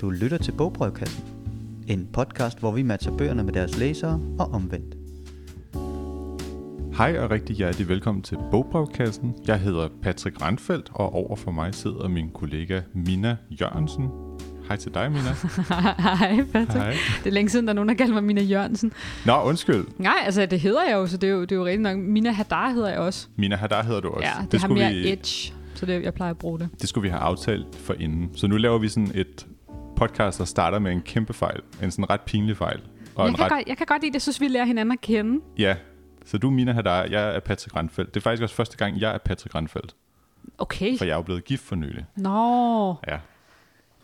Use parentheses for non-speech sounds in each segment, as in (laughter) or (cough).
Du lytter til Bogbrevkassen. En podcast, hvor vi matcher bøgerne med deres læsere og omvendt. Hej og rigtig hjertelig velkommen til Bogbrevkassen. Jeg hedder Patrick Randfeldt, og over for mig sidder min kollega Mina Jørgensen. Hej til dig, Mina. (laughs) Hej, Patrick. Hej. Det er længe siden, der er nogen, der kalder mig Mina Jørgensen. Nå, undskyld. Nej, altså det hedder jeg jo, så det er jo, det er jo rigtigt nok. Mina Hadar hedder jeg også. Mina Hadar hedder du også. Ja, det, det har mere vi, edge, så det, jeg plejer at bruge det. det skulle vi have aftalt for inden. Så nu laver vi sådan et podcast, der starter med en kæmpe fejl. En sådan ret pinlig fejl. Og Jeg kan, ret, godt, jeg kan godt lide det, synes vi lærer hinanden at kende. Ja, så du er Mina Hadar, jeg er Patrick Randfeldt. Det er faktisk også første gang, jeg er Patrick Randfeldt. Okay. For jeg er jo blevet gift for nylig. Nå. Ja.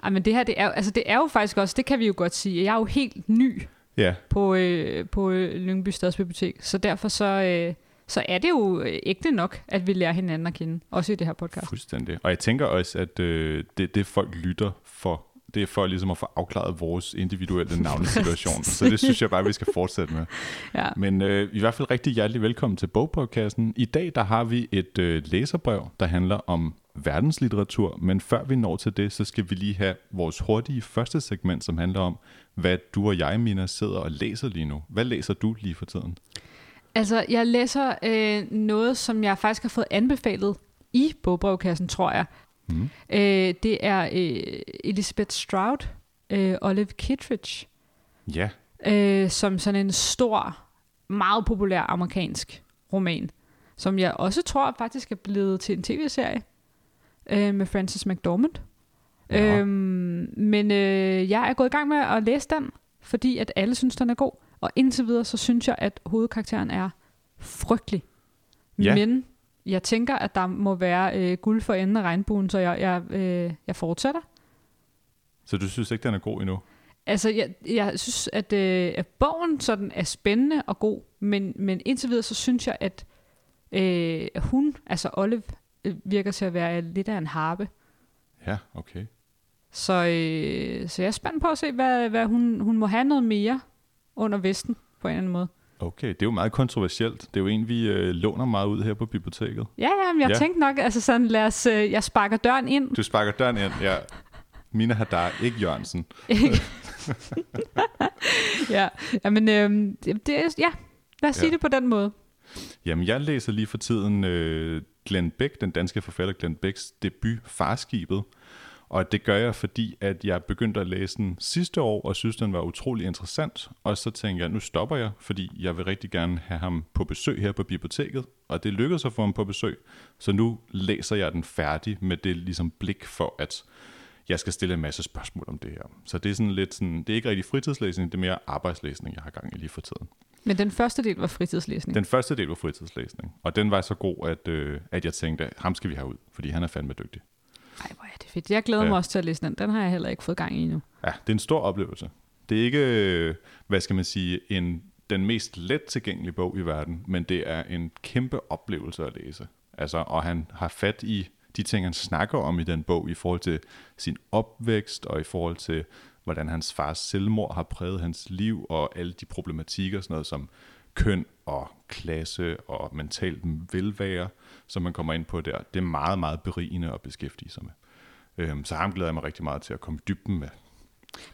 Ej, men det her, det er, altså, det er jo faktisk også, det kan vi jo godt sige, jeg er jo helt ny Ja, på, øh, på øh, Lyngby Stadsbibliotek, så derfor så, øh, så er det jo øh, ægte nok, at vi lærer hinanden at kende, også i det her podcast. Fuldstændig. Og jeg tænker også, at øh, det, det folk lytter for, det er for ligesom at få afklaret vores individuelle navnesituation. så det synes jeg bare, vi skal fortsætte med. Ja. Men øh, i hvert fald rigtig hjertelig velkommen til Bogbrevkassen. I dag der har vi et øh, læserbrev, der handler om verdenslitteratur. Men før vi når til det, så skal vi lige have vores hurtige første segment, som handler om, hvad du og jeg, Mina, sidder og læser lige nu. Hvad læser du lige for tiden? Altså, jeg læser øh, noget, som jeg faktisk har fået anbefalet i bogbrevkassen, tror jeg. Mm. Øh, det er øh, Elizabeth Strout, øh, Olive Kittredge, Ja, øh, som sådan en stor, meget populær amerikansk roman, som jeg også tror faktisk er blevet til en tv-serie øh, med Frances McDormand. Nå. Øhm, men øh, jeg er gået i gang med at læse den, fordi at alle synes, den er god. Og indtil videre, så synes jeg, at hovedkarakteren er frygtelig. Ja. Men jeg tænker, at der må være øh, guld for enden af regnbuen, så jeg, jeg, øh, jeg fortsætter. så du synes ikke, den er god endnu? Altså, jeg, jeg synes, at, øh, at bogen sådan er spændende og god, men, men indtil videre, så synes jeg, at øh, hun, altså Olive, øh, virker til at være lidt af en harpe. Ja, okay. Så, øh, så jeg er spændt på at se, hvad, hvad hun, hun må have noget mere under vesten, på en eller anden måde. Okay, det er jo meget kontroversielt. Det er jo en, vi øh, låner meget ud her på biblioteket. Ja, ja, men jeg Ja. ja. tænkte nok, altså sådan, lad os, øh, jeg sparker døren ind. Du sparker døren ind, ja. Mina Hadar, ikke Jørgensen. ja, jamen, øh, det, det, er- ja, lad os Ja. sige det på den måde. Jamen, jeg læser lige for tiden øh, Glenn Beck, den danske forfatter Glenn Becks debut Farskibet. Og det gør jeg, fordi at jeg begyndte at læse den sidste år, og synes, den var utrolig interessant. Og så tænkte jeg, nu stopper jeg, fordi jeg vil rigtig gerne have ham på besøg her på biblioteket. Og det lykkedes at få ham på besøg. Så nu læser jeg den færdig med det ligesom blik for, at jeg skal stille en masse spørgsmål om det her. Så det er sådan lidt sådan, det er ikke rigtig fritidslæsning, det er mere arbejdslæsning, jeg har gang i lige for tiden. Men den første del var fritidslæsning. Den første del var fritidslæsning, og den var så god, at, øh, at jeg tænkte, ham skal vi have ud, fordi han er fandme dygtig. Ej, hvor er det fedt. Jeg glæder Ja. ja. mig også til at læse den. Den har jeg heller ikke fået gang i endnu. Ja, det er en stor oplevelse. Det er ikke, øh, hvad skal man sige, en, den mest let tilgængelige bog i verden, men det er en kæmpe oplevelse at læse. Altså, og han har fat i de ting, han snakker om i den bog, i forhold til sin opvækst, og i forhold til, hvordan hans fars selvmord har præget hans liv, og alle de problematikker, sådan noget som køn og klasse og mentalt velvære, som man kommer ind på der. Det er meget, meget berigende at beskæftige sig med. Øhm, Så ham glæder jeg mig rigtig meget til at komme i dybden med.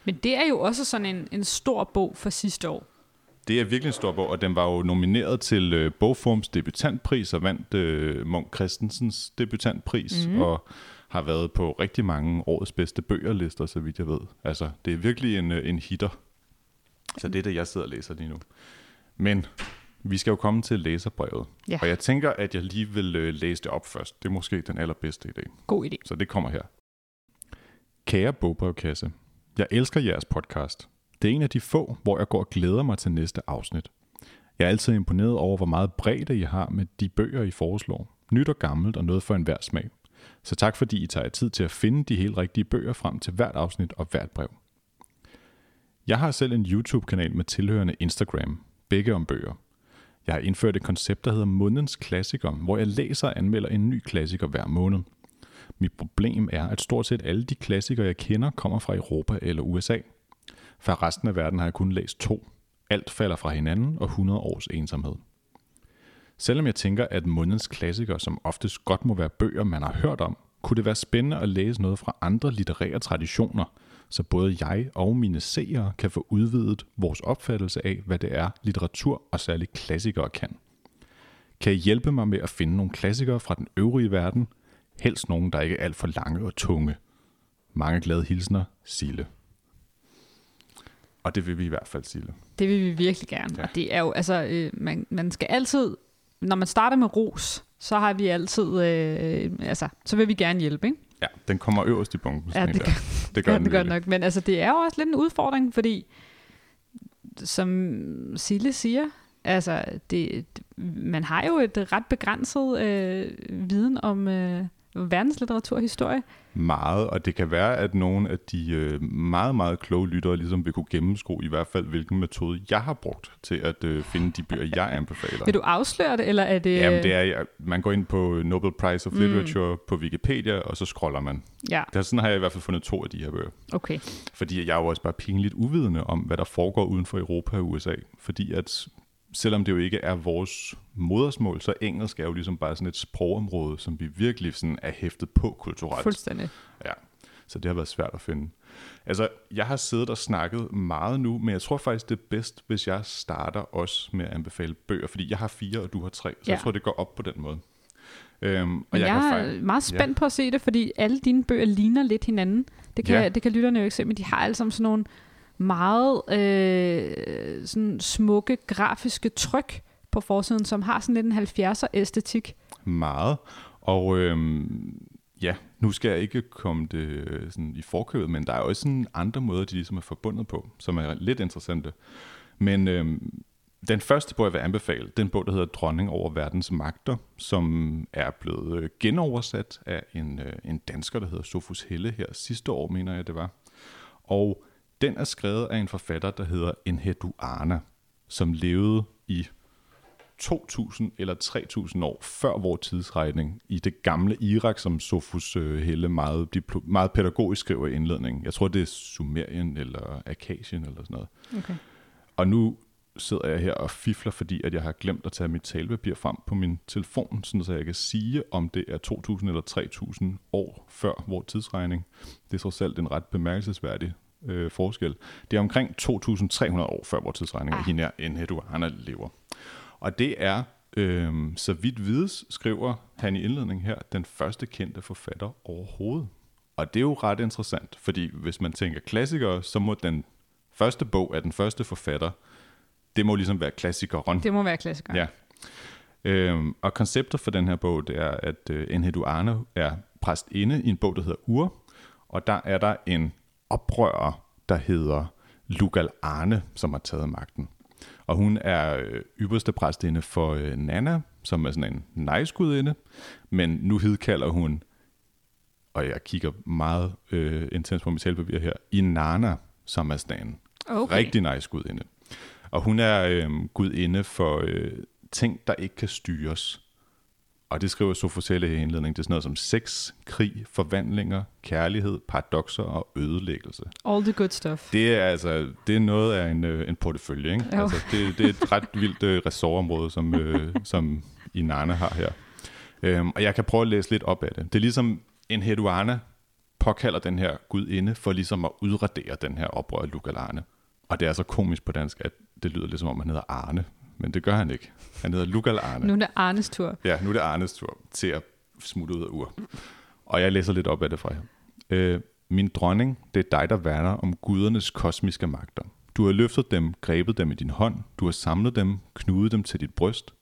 Men det er jo også sådan en, en stor bog for sidste år. Det er virkelig en stor bog, og den var jo nomineret til øh, Bogforms debutantpris og vandt øh, Munk Christensens debutantpris, mm. og har været på rigtig mange årets bedste bøgerlister, så vidt jeg ved. Altså, det er virkelig en, øh, en hitter. Så det er det, jeg sidder og læser lige nu. Men vi skal jo komme til læserbrevet, Ja. og jeg tænker, at jeg lige vil øh, læse det op først. Det er måske den allerbedste idé. God idé. Så det kommer her. Kære bogbrevkasse, jeg elsker jeres podcast. Det er en af de få, hvor jeg går og glæder mig til næste afsnit. Jeg er altid imponeret over, hvor meget bredde I har med de bøger, I foreslår. Nyt og gammelt og noget for enhver smag. Så tak fordi I tager tid til at finde de helt rigtige bøger frem til hvert afsnit og hvert brev. Jeg har selv en YouTube-kanal med tilhørende Instagram, begge om bøger. Jeg har indført et koncept, der hedder Månedens Klassiker, hvor jeg læser og anmelder en ny klassiker hver måned. Mit problem er, at stort set alle de klassikere, jeg kender, kommer fra Europa eller USA. Fra resten af verden har jeg kun læst to. Alt falder fra hinanden og 100 års ensomhed. Selvom jeg tænker, at månedens klassikere som oftest godt må være bøger, man har hørt om, kunne det være spændende at læse noget fra andre litterære traditioner, så både jeg og mine seere kan få udvidet vores opfattelse af, hvad det er, litteratur og særligt klassikere kan. Kan I hjælpe mig med at finde nogle klassikere fra den øvrige verden? Helst nogen, der ikke er alt for lange og tunge. Mange glade hilsner, Sille. Og det vil vi i hvert fald, Sille. Det vil vi virkelig gerne. Ja. Og det er jo, altså, øh, man, man skal altid, når man starter med ros, så har vi altid, øh, altså, så vil vi gerne hjælpe, ikke? Ja, den kommer øverst i bunken. Ja, det der. gør, det gør (laughs) ja, den det gør nok. Men altså, det er jo også lidt en udfordring, fordi, som Sille siger, altså, det, man har jo et ret begrænset øh, viden om øh, verdenslitteratur og historie. Meget, og det kan være, at nogle af de øh, meget, meget kloge lyttere ligesom vil kunne gennemskue i hvert fald, hvilken metode jeg har brugt til at øh, finde de bøger, jeg anbefaler. Vil du afsløre det, eller er det... Jamen, det er, man går ind på Nobel Prize of Literature mm. på Wikipedia, og så scroller man. Ja, Der, sådan har jeg i hvert fald fundet to af de her bøger. okay. Fordi jeg er jo også bare pinligt uvidende om, hvad der foregår uden for Europa og USA. Fordi at selvom det jo ikke er vores modersmål, så engelsk er jo ligesom bare sådan et sprogområde, som vi virkelig sådan er hæftet på kulturelt. Fuldstændig. Ja, så det har været svært at finde. Altså, jeg har siddet og snakket meget nu, men jeg tror faktisk, det er bedst, hvis jeg starter også med at anbefale bøger, fordi jeg har fire, og du har tre, så ja. Jeg tror, det går op på den måde. Øhm, og Men jeg, kan jeg fejl- er meget spændt ja. på at se det, fordi alle dine bøger ligner lidt hinanden. Det kan, ja. det kan lytterne jo ikke se, men de har alle sammen sådan nogle meget øh, sådan smukke grafiske tryk på forsiden, som har sådan lidt en 70'er æstetik. Meget. Og øh, ja, nu skal jeg ikke komme det øh, sådan i forkøbet, men der er også sådan andre måder, de ligesom er forbundet på, som er lidt interessante. Men øh, den første bog, jeg vil anbefale, den bog, der hedder Dronning over verdens magter, som er blevet øh, genoversat af en, øh, en dansker, der hedder Sofus Helle her sidste år, mener jeg det var. Og den er skrevet af en forfatter, der hedder Enhedu Arna, som levede i 2.000 eller 3.000 år før vores tidsregning i det gamle Irak, som Sofus øh, Helle meget, meget pædagogisk skriver i indledningen. Jeg tror, det er Sumerien eller Akasien eller sådan noget. Okay. Og nu sidder jeg her og fifler, fordi at jeg har glemt at tage mit talepapir frem på min telefon, sådan så jeg kan sige, om det er 2.000 eller 3.000 år før vores tidsregning. Det er trods alt en ret bemærkelsesværdig øh, forskel. Det er omkring 2.300 år før vores tidsregning, at Ah. hende her Enhedu Anna lever. Og det er, øh, så vidt vides, skriver han i indledningen her, den første kendte forfatter overhovedet. Og det er jo ret interessant, fordi hvis man tænker klassikere, så må den første bog af den første forfatter, det må ligesom være klassikeren. Det må være klassiker. Ja. Øhm, og konceptet for den her bog, det er, at øh, Enhedu Arne er præstinde i en bog, der hedder Ur, og der er der en oprører, der hedder Lugal Arne, som har taget magten. Og hun er øh, ypperste præstinde for øh, Nana, som er sådan en nejskudinde, men nu hidkalder hun, og jeg kigger meget øh, intens på mit talpapir her, Inanna, som er sådan en Okay. rigtig nice gudinde. Og hun er øh, gudinde for øh, ting, der ikke kan styres. Og det skriver Sofoselle i indledningen. Det er sådan noget som sex, krig, forvandlinger, kærlighed, paradoxer og ødelæggelse. All the good stuff. Det er altså det er noget af en, øh, en portefølje. Ikke? Jo. Altså, det, det er et ret vildt øh, ressortområde, som, øh, som Inanna har her. Øhm, og jeg kan prøve at læse lidt op af det. Det er ligesom en Heduana påkalder den her gudinde for ligesom at udradere den her oprør Lugalane. Og det er så komisk på dansk, at det lyder ligesom om, han hedder Arne. Men det gør han ikke. Han hedder Lugal Arne. Nu er det Arnes tur. Ja, nu er det Arnes tur til at smutte ud af ur. Og jeg læser lidt op af det fra her. Øh, min dronning, det er dig, der værner om gudernes kosmiske magter. Du har løftet dem, grebet dem i din hånd. Du har samlet dem, knudet dem til dit bryst.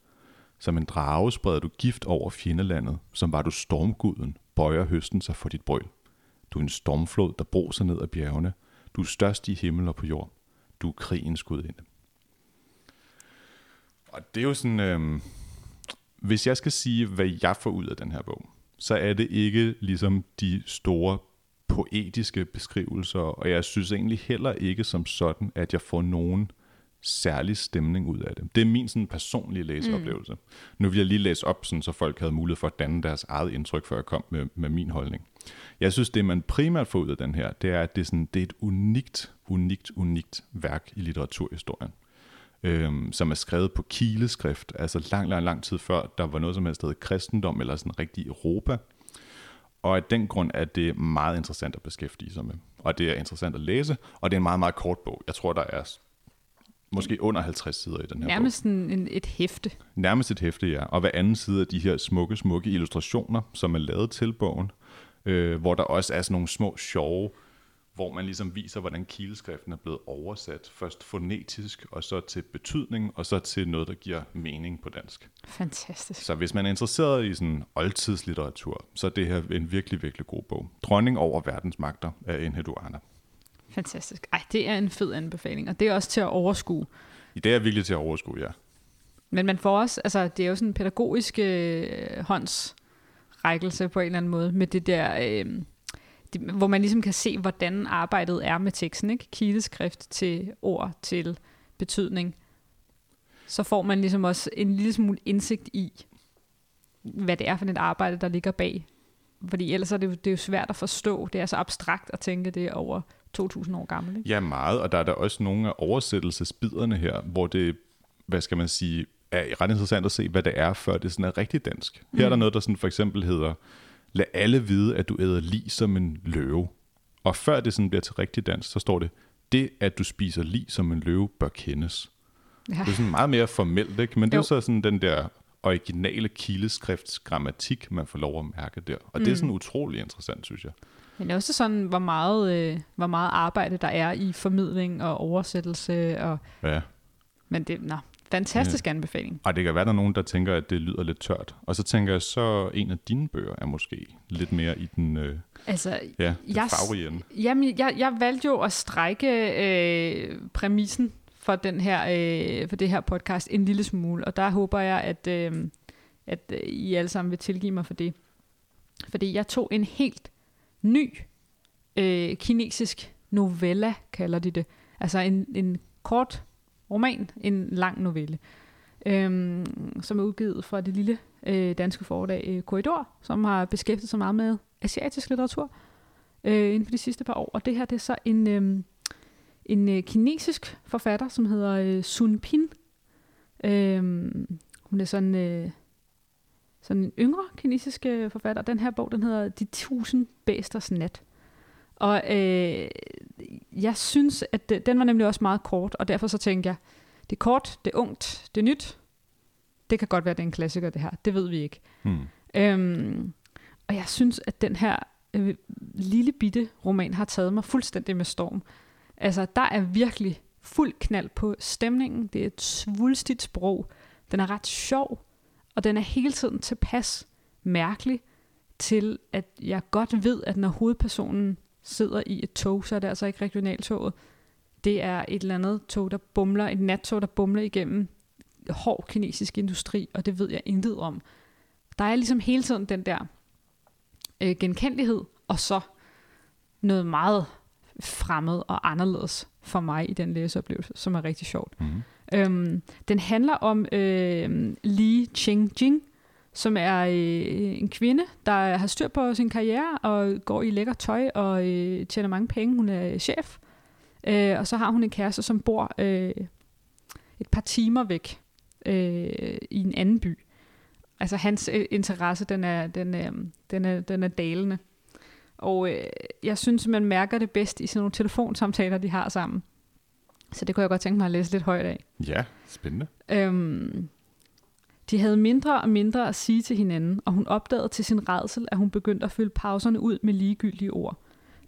Som en drage spreder du gift over fjendelandet. Som var du stormguden, bøjer høsten sig for dit brøl. Du er en stormflod, der broser ned ad bjergene. Du er størst i himmel og på jord. Du er krigens gudinde. Og det er jo sådan... Øh, hvis jeg skal sige, hvad jeg får ud af den her bog, så er det ikke ligesom de store poetiske beskrivelser, og jeg synes egentlig heller ikke som sådan, at jeg får nogen særlig stemning ud af det. Det er min sådan personlige læseoplevelse. Mm. Nu vil jeg lige læse op, sådan, så folk havde mulighed for at danne deres eget indtryk, før jeg kom med, med min holdning. Jeg synes, det man primært får ud af den her, det er, at det er, sådan, det er et unikt, unikt, unikt værk i litteraturhistorien øhm, som er skrevet på kileskrift, altså lang, lang, lang tid før, der var noget som helst, der hed kristendom, eller sådan rigtig Europa. Og af den grund er det meget interessant at beskæftige sig med. Og det er interessant at læse, og det er en meget, meget kort bog. Jeg tror, der er måske under 50 sider i den her Nærmest bog. en, et hæfte. Nærmest et hæfte, ja. Og hver anden side af de her smukke, smukke illustrationer, som er lavet til bogen, øh, hvor der også er sådan nogle små sjove hvor man ligesom viser, hvordan kileskriften er blevet oversat. Først fonetisk, og så til betydning, og så til noget, der giver mening på dansk. Fantastisk. Så hvis man er interesseret i sådan oldtidslitteratur, så er det her en virkelig, virkelig god bog. Dronning over verdens magter af Enhedu Anna. Fantastisk. Ej, det er en fed anbefaling, og det er også til at overskue. I det er virkelig til at overskue, ja. Men man får også, altså det er jo sådan en pædagogisk øh, håndsrækkelse på en eller anden måde, med det der, øh, det, hvor man ligesom kan se, hvordan arbejdet er med teksten, ikke? Kileskrift til ord, til betydning. Så får man ligesom også en lille smule indsigt i, hvad det er for et arbejde, der ligger bag. Fordi ellers er det, jo, det er jo svært at forstå. Det er så abstrakt at tænke det over 2.000 år gammel. Ikke? Ja, meget, og der er der også nogle af oversættelsesbiderne her, hvor det, hvad skal man sige, er ret interessant at se, hvad det er, før det sådan er rigtig dansk. Her mm. er der noget, der sådan for eksempel hedder, lad alle vide, at du æder lig som en løve. Og før det sådan bliver til rigtig dansk, så står det, det at du spiser lig som en løve bør kendes. Ja. Det er sådan meget mere formelt, ikke? men det jo. er så sådan den der originale kileskriftsgrammatik, man får lov at mærke der. Og mm. det er sådan utrolig interessant, synes jeg. Men det også sådan, hvor meget, øh, hvor meget arbejde der er i formidling og oversættelse. Og... Ja. Men det, nå, fantastisk ja. anbefaling. Og det kan være, der er nogen, der tænker, at det lyder lidt tørt. Og så tænker jeg, så en af dine bøger er måske lidt mere i den, øh, altså, ja, jeg, farverige Jamen, jeg, jeg valgte jo at strække øh, præmissen for, den her, øh, for det her podcast en lille smule. Og der håber jeg, at, øh, at I alle sammen vil tilgive mig for det. Fordi jeg tog en helt ny øh, kinesisk novella, kalder de det. Altså en, en kort roman, en lang novelle, øh, som er udgivet fra det lille øh, danske forlag øh, Korridor, som har beskæftiget sig meget med asiatisk litteratur øh, inden for de sidste par år. Og det her det er så en, øh, en øh, kinesisk forfatter, som hedder øh, Sun Pin. Øh, hun er sådan... Øh, sådan en yngre kinesisk øh, forfatter. Den her bog, den hedder De Tusind Bæsters Nat. Og øh, jeg synes, at det, den var nemlig også meget kort, og derfor så tænkte jeg, det er kort, det er ungt, det er nyt. Det kan godt være, det er en klassiker, det her. Det ved vi ikke. Hmm. Øhm, og jeg synes, at den her øh, lille bitte roman har taget mig fuldstændig med storm. Altså, der er virkelig fuld knald på stemningen. Det er et svulstigt sprog. Den er ret sjov og den er hele tiden tilpas mærkelig til, at jeg godt ved, at når hovedpersonen sidder i et tog, så er det altså ikke regionaltoget. Det er et eller andet tog, der bumler, et nattog, der bumler igennem hård kinesisk industri, og det ved jeg intet om. Der er ligesom hele tiden den der øh, genkendelighed, og så noget meget fremmed og anderledes for mig i den læseoplevelse, som er rigtig sjovt. Mm. Øhm, den handler om øh, Li Qingjing, som er øh, en kvinde, der har styr på sin karriere og går i lækker tøj og øh, tjener mange penge. Hun er chef. Øh, og så har hun en kæreste, som bor øh, et par timer væk øh, i en anden by. Altså hans øh, interesse, den er, den, øh, den, er, den er dalende. Og øh, jeg synes, man mærker det bedst i sådan nogle telefonsamtaler, de har sammen. Så det kunne jeg godt tænke mig at læse lidt højt af. Ja, spændende. Øhm, de havde mindre og mindre at sige til hinanden, og hun opdagede til sin redsel, at hun begyndte at fylde pauserne ud med ligegyldige ord.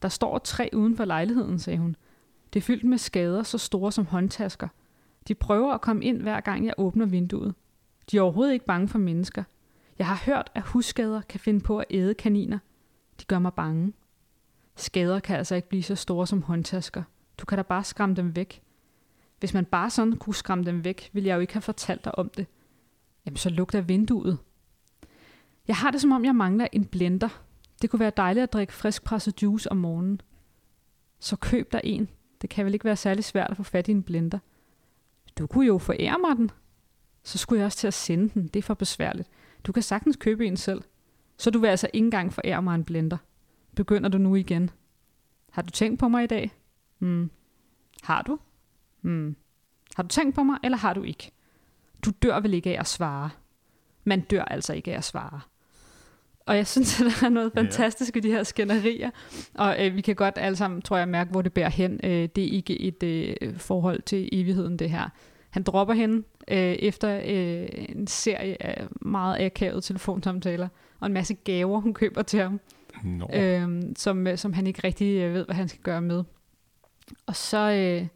Der står tre uden for lejligheden, sagde hun. Det er fyldt med skader så store som håndtasker. De prøver at komme ind hver gang jeg åbner vinduet. De er overhovedet ikke bange for mennesker. Jeg har hørt, at husskader kan finde på at æde kaniner. De gør mig bange. Skader kan altså ikke blive så store som håndtasker. Du kan da bare skræmme dem væk. Hvis man bare sådan kunne skræmme dem væk, ville jeg jo ikke have fortalt dig om det. Jamen, så lugter vinduet. Jeg har det som om, jeg mangler en blender. Det kunne være dejligt at drikke friskpresset juice om morgenen. Så køb dig en. Det kan vel ikke være særlig svært at få fat i en blender. Du kunne jo forære mig den. Så skulle jeg også til at sende den. Det er for besværligt. Du kan sagtens købe en selv. Så du vil altså ikke engang forære mig en blender. Begynder du nu igen? Har du tænkt på mig i dag? Hmm. Har du? Hmm. Har du tænkt på mig, eller har du ikke? Du dør vel ikke af at svare? Man dør altså ikke af at svare. Og jeg synes, (laughs) at der er noget fantastisk i de her skænderier. Og øh, vi kan godt alle sammen, tror jeg, mærke, hvor det bærer hen. Øh, det er ikke et øh, forhold til evigheden, det her. Han dropper hende øh, efter øh, en serie af meget akavede telefonsamtaler og en masse gaver, hun køber til ham, Nå. øh, som, som han ikke rigtig øh, ved, hvad han skal gøre med. Og så, øh,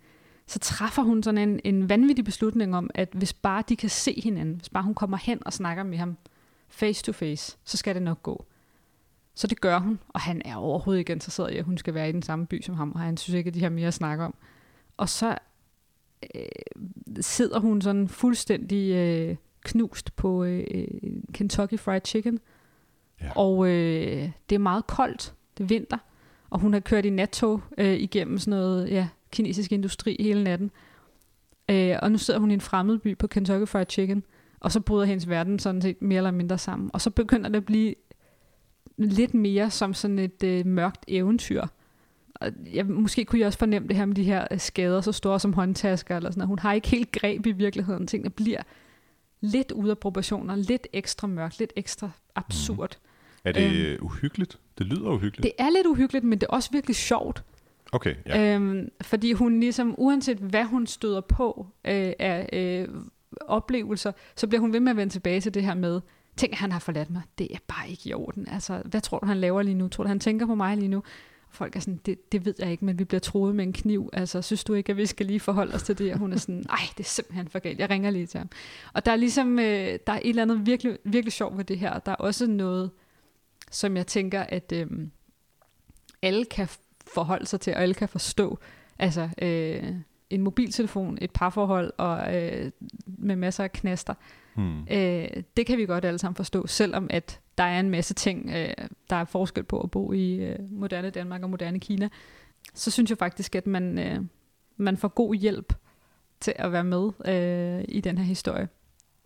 så træffer hun sådan en, en vanvittig beslutning om, at hvis bare de kan se hinanden, hvis bare hun kommer hen og snakker med ham face to face, så skal det nok gå. Så det gør hun, og han er overhovedet ikke interesseret i, at hun skal være i den samme by som ham, og han synes ikke, at de har mere at snakke om. Og så øh, sidder hun sådan fuldstændig øh, knust på øh, Kentucky Fried Chicken, Ja. og øh, det er meget koldt, det er vinter, og hun har kørt i nattog øh, igennem sådan noget ja, kinesisk industri hele natten. Øh, og nu sidder hun i en fremmed by på Kentucky Fried Chicken, og så bryder hendes verden sådan set mere eller mindre sammen. Og så begynder det at blive lidt mere som sådan et øh, mørkt eventyr. Og jeg, måske kunne jeg også fornemme det her med de her øh, skader, så store som håndtasker eller sådan noget. Hun har ikke helt greb i virkeligheden. Tingene bliver lidt ude af proportioner, lidt ekstra mørkt, lidt ekstra absurd. Er det uhyggeligt? Det lyder uhyggeligt. Det er lidt uhyggeligt, men det er også virkelig sjovt. Okay, ja. Øhm, fordi hun ligesom, uanset hvad hun støder på øh, af øh, oplevelser, så bliver hun ved med at vende tilbage til det her med, tænk, at han har forladt mig. Det er bare ikke i orden. Altså, hvad tror du, han laver lige nu? Tror du, han tænker på mig lige nu? Folk er sådan, det, det ved jeg ikke, men vi bliver troet med en kniv. Altså, synes du ikke, at vi skal lige forholde os til det? Og hun er sådan, nej, det er simpelthen for galt. Jeg ringer lige til ham. Og der er ligesom, øh, der er et eller andet virkelig, virkelig sjovt ved det her. Der er også noget, som jeg tænker, at øh, alle kan forholde sig til, og alle kan forstå. Altså øh, en mobiltelefon, et parforhold og øh, med masser af knaster. Hmm. Øh, det kan vi godt alle sammen forstå, selvom at der er en masse ting, øh, der er forskel på at bo i øh, moderne Danmark og moderne Kina. Så synes jeg faktisk, at man, øh, man får god hjælp til at være med øh, i den her historie.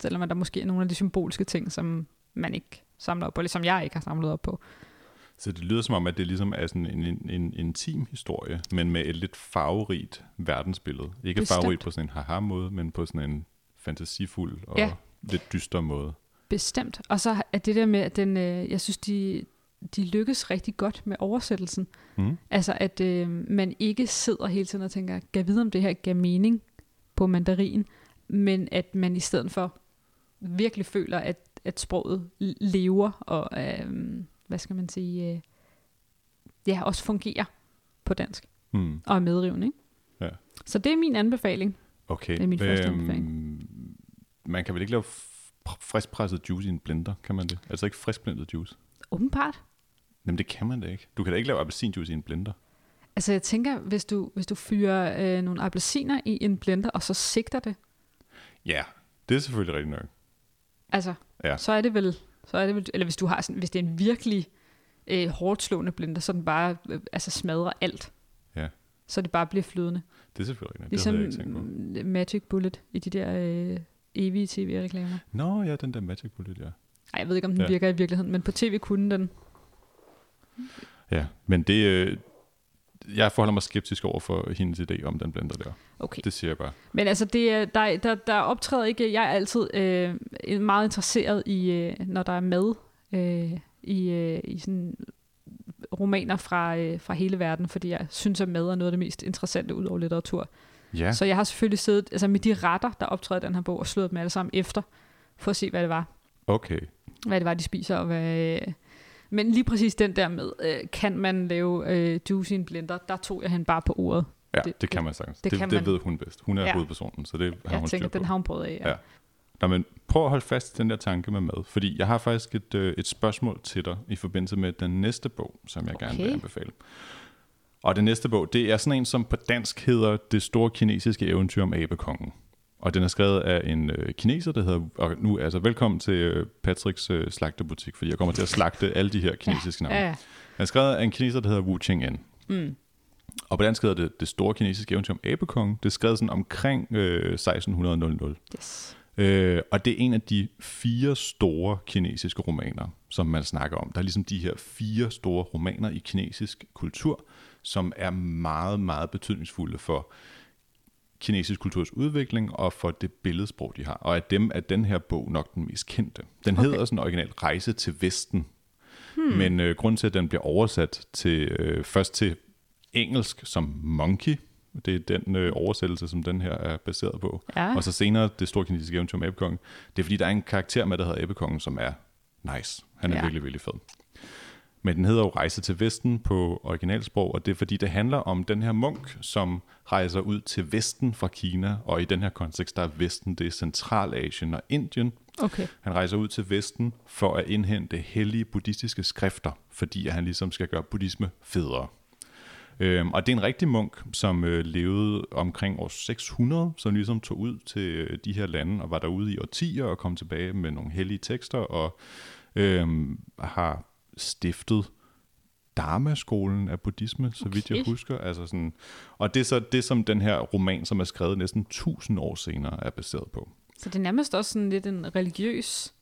Selvom der måske er nogle af de symbolske ting, som man ikke samler op på, eller som jeg ikke har samlet op på. Så det lyder som om, at det ligesom er sådan en, en, en intim historie, men med et lidt farverigt verdensbillede. Ikke Bestemt. farverigt på sådan en haha-måde, men på sådan en fantasifuld og Ja. lidt dyster måde. Bestemt. Og så er det der med, at den, øh, jeg synes, de, de lykkes rigtig godt med oversættelsen. Mm. Altså, at øh, man ikke sidder hele tiden og tænker, kan vide, om det her gav mening på mandarin, men at man i stedet for virkelig føler, at, at sproget lever, og øh, hvad skal man sige, øh, ja, også fungerer på dansk, Mm. og er medrivende. Ikke? Ja. Så det er min anbefaling. Okay. Det er min første anbefaling. Man kan vel ikke lave friskpresset juice i en blender, kan man det? Altså ikke friskblendet juice? Åbenbart. Jamen det kan man da ikke. Du kan da ikke lave appelsinjuice i en blender. Altså jeg tænker, hvis du, hvis du fyrer øh, nogle appelsiner i en blender, og så sigter det, Ja, det er selvfølgelig rigtigt nok. altså, Ja. så er det vel, så er det vel, eller hvis du har sådan, hvis det er en virkelig øh, hårdt slående blender, så den bare øh, altså smadrer alt. Ja. Så det bare bliver flydende. Det er selvfølgelig rigtigt. Ligesom det jeg ikke Magic Bullet i de der øh, evige tv-reklamer. Nå ja, den der Magic Bullet, ja. Ej, jeg ved ikke, om den Ja. ja. virker i virkeligheden, men på tv kunne den. Ja, men det... Øh, jeg forholder mig skeptisk over for hendes idé om den blender der. Okay. Det siger jeg bare. Men altså, det, er- der, der, der optræder ikke... Jeg er altid øh, meget interesseret i, øh, når der er mad øh, i, øh, i sådan romaner fra, øh, fra hele verden, fordi jeg synes, at mad er noget af det mest interessante ud over litteratur. Ja, Ja. Så jeg har selvfølgelig siddet altså med de retter, der optræder i den her bog, og slået dem alle sammen efter, for at se, hvad det var. okay. Hvad det var, de spiser, og hvad... Men lige præcis den der med, øh, kan man lave øh, juice i en blender, der tog jeg hende bare på ordet. Ja, det, Det- kan man sagtens. det Det, kan det, man. ved hun bedst. Hun er ja. Hovedpersonen, så det har Jeg hun tænker, den har hun prøvet af. Ja. Ja. Nå, men prøv at holde fast i den der tanke med mad, fordi jeg har faktisk et, øh, et spørgsmål til dig i forbindelse med den næste bog, som jeg okay. gerne vil anbefale. Og den næste bog, det er sådan en, som på dansk hedder Det store kinesiske eventyr om abekongen. Og den er skrevet af en øh, kineser, der hedder, og nu altså velkommen til øh, Patricks øh, slagtebutik, fordi jeg kommer til at slagte alle de her kinesiske navne. Ja, ja. Den er skrevet af en kineser, der hedder Wu Cheng-en. Mm. Og på dansk hedder det Det store kinesiske eventyr om abekongen. Det er skrevet sådan omkring øh, 1600. Yes. Øh, og det er en af de fire store kinesiske romaner, som man snakker om. Der er ligesom de her fire store romaner i kinesisk kultur, som er meget, meget betydningsfulde for kinesisk kulturs udvikling og for det billedsprog, de har. Og af dem er den her bog nok den mest kendte. Den Okay. hedder sådan originalt Rejse til Vesten. Hmm. Men øh, grund til, at den bliver oversat til øh, først til engelsk som monkey, det er den øh, oversættelse, som den her er baseret på. Ja. Og så senere det store kinesiske eventyr om Abekongen. Det er fordi, der er en karakter med, der hedder Abekongen, som er nice. Han er ja. virkelig, virkelig fed. Men den hedder jo Rejse til Vesten på originalsprog, og det er fordi, det handler om den her munk, som rejser ud til Vesten fra Kina, og i den her kontekst, der er Vesten, det er Centralasien og Indien. Okay. Han rejser ud til Vesten for at indhente hellige buddhistiske skrifter, fordi han ligesom skal gøre buddhisme federe. Øhm, og det er en rigtig munk, som øh, levede omkring år 600, som ligesom tog ud til øh, de her lande og var derude i årtier og kom tilbage med nogle hellige tekster og øhm, har stiftet Dharma-skolen af buddhisme, så vidt jeg Okay. husker. Altså sådan, og det er så det, som den her roman, som er skrevet næsten 1000 år senere, er baseret på. Så det er nærmest også sådan lidt en religiøs...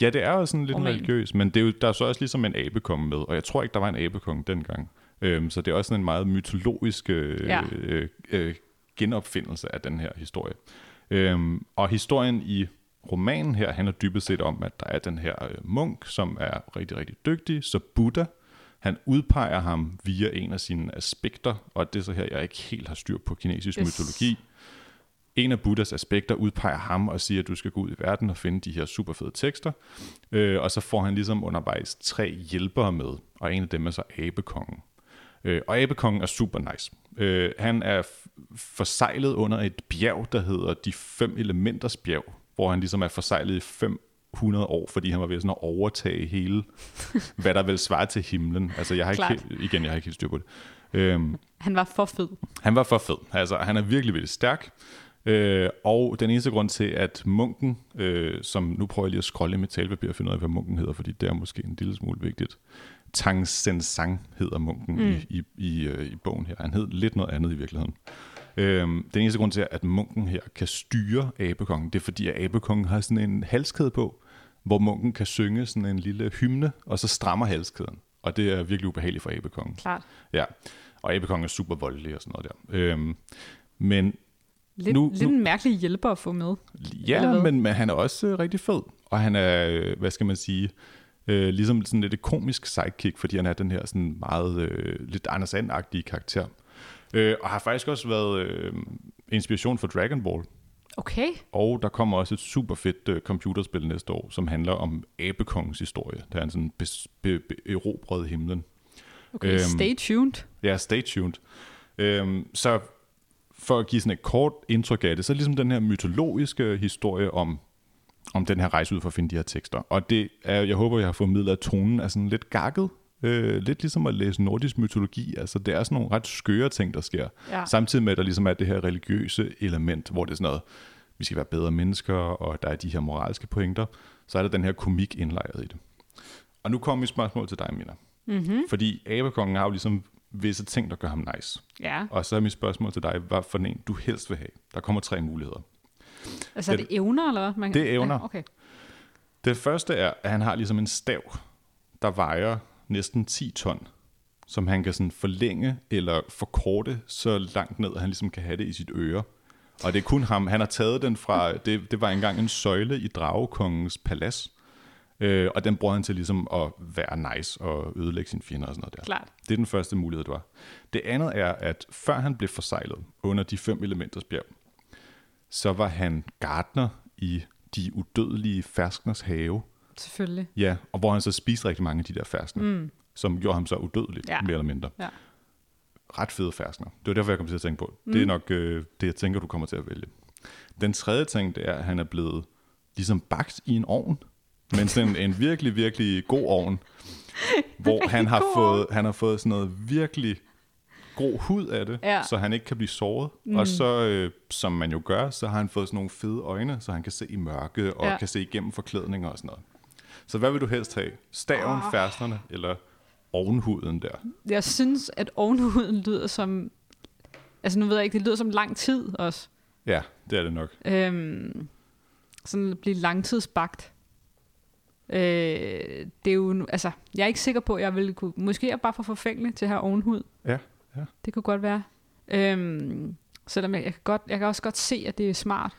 Ja, det er jo sådan lidt Roman. religiøs, men det er jo, der er så også ligesom en abekonge med, og jeg tror ikke, der var en abekonge dengang. Øhm, så det er også sådan en meget mytologisk øh, Ja. øh, øh, genopfindelse af den her historie. Øhm, og historien i romanen her handler dybest set om, at der er den her øh, munk, som er rigtig, rigtig dygtig, så Buddha, han udpeger ham via en af sine aspekter, og det er så her, jeg ikke helt har styr på kinesisk Yes. mytologi. En af Buddhas aspekter udpeger ham og siger, at du skal gå ud i verden og finde de her super fede tekster. Øh, og så får han ligesom undervejs tre hjælpere med, og en af dem er så abekongen. Øh, og abekongen er super nice. Øh, han er f- forsejlet under et bjerg, der hedder de fem elementers bjerg, hvor han ligesom er forsejlet i 500 år, fordi han var ved sådan at overtage hele, hvad der vil svare til himlen. Altså jeg har ikke, Klart. igen, jeg har ikke helt styr på det. Øhm, Han var for fed. han var for fed. Altså, han er virkelig, virkelig stærk. Øh, og den eneste grund til, at munken, øh, som nu prøver jeg lige at scrolle mit talpapir og finde ud af, hvad munken hedder, fordi det er måske en lille smule vigtigt. Tang Sen Sang hedder munken mm. i, i, i, øh, i bogen her. Han hed lidt noget andet i virkeligheden. Øhm, den eneste grund til, at munken her kan styre abekongen, det er fordi, at abekongen har sådan en halskæde på, hvor munken kan synge sådan en lille hymne, og så strammer halskæden. Og det er virkelig ubehageligt for abekongen. Klart. Ja, og abekongen er super voldelig og sådan noget der. Øhm, men Lidt, Nu- lidt nu- en mærkelig hjælper at få med. Ja, men, men han er også øh, rigtig fed. Og han er, øh, hvad skal man sige, øh, ligesom sådan lidt et komisk sidekick, fordi han er den her sådan meget øh, lidt Anders And-agtige karakter. Øh, og har faktisk også været øh, inspiration for Dragon Ball. Okay. Og der kommer også et super fedt øh, computerspil næste år, som handler om abekongens historie. Der er han sådan bes, be, be, erobret himlen. okay. Øhm, Stay tuned. Ja, stay tuned. Øhm, så for at give sådan et kort indtryk af det, så er det ligesom den her mytologiske historie om, om den her rejse ud for at finde de her tekster. Og det er, jeg håber, jeg har formidlet, at tonen er sådan lidt gakket. Øh, lidt ligesom at læse nordisk mytologi. Altså, det er sådan nogle ret skøre ting, der sker. Ja. Samtidig med, at der ligesom er det her religiøse element, hvor det er sådan noget, vi skal være bedre mennesker, og der er de her moralske pointer. Så er der den her komik indlejret i det. Og nu kommer mit spørgsmål til dig, Mina. Mm-hmm. Fordi abekongen har jo ligesom visse ting, der gør ham nice. Ja. Og så er mit spørgsmål til dig, hvad for en du helst vil have? Der kommer tre muligheder. Altså er Ja, det evner, eller hvad? Man, det er evner. Okay. Det første er, at han har ligesom en stav, der vejer næsten 10 ton, som han kan sådan forlænge eller forkorte så langt ned, at han ligesom kan have det i sit øre. Og det er kun ham. Han har taget den fra, det, det var engang en søjle i Dragekongens palads. Øh, og den bruger han til ligesom at være nice og ødelægge sine fjender og sådan noget der. Klart. Det er den første mulighed, du har. Det andet er, at før han blev forsejlet under de fem elementers bjerg, så var han gardner i de udødelige ferskners have. Selvfølgelig. Ja, og hvor han så spiste rigtig mange af de der ferskner, mm. som gjorde ham så udødelig, Ja. mere eller mindre. Ja. Ret fede ferskner. Det var derfor, jeg kom til at tænke på. Mm. Det er nok øh, det, jeg tænker, du kommer til at vælge. Den tredje ting, det er, at han er blevet ligesom bagt i en ovn, men sådan en, en virkelig, virkelig god ovn, hvor (laughs) han har, fået, han har fået sådan noget virkelig god hud af det, Ja. så han ikke kan blive såret. Mm. Og så, øh, som man jo gør, så har han fået sådan nogle fede øjne, så han kan se i mørke, og ja. kan se igennem forklædninger og sådan noget. Så hvad vil du helst have? Staven, oh. færsterne eller ovenhuden der? Jeg synes, at ovenhuden lyder som... Altså nu ved jeg ikke, det lyder som lang tid også. Ja, det er det nok. Øhm, sådan at blive langtidsbagt. Øh, det er jo, altså, jeg er ikke sikker på, at jeg ville kunne, måske er jeg bare for forfængelig til have ovenhud. Ja, ja. Det kunne godt være. Øhm, selvom jeg, jeg, kan godt, jeg kan også godt se, at det er smart.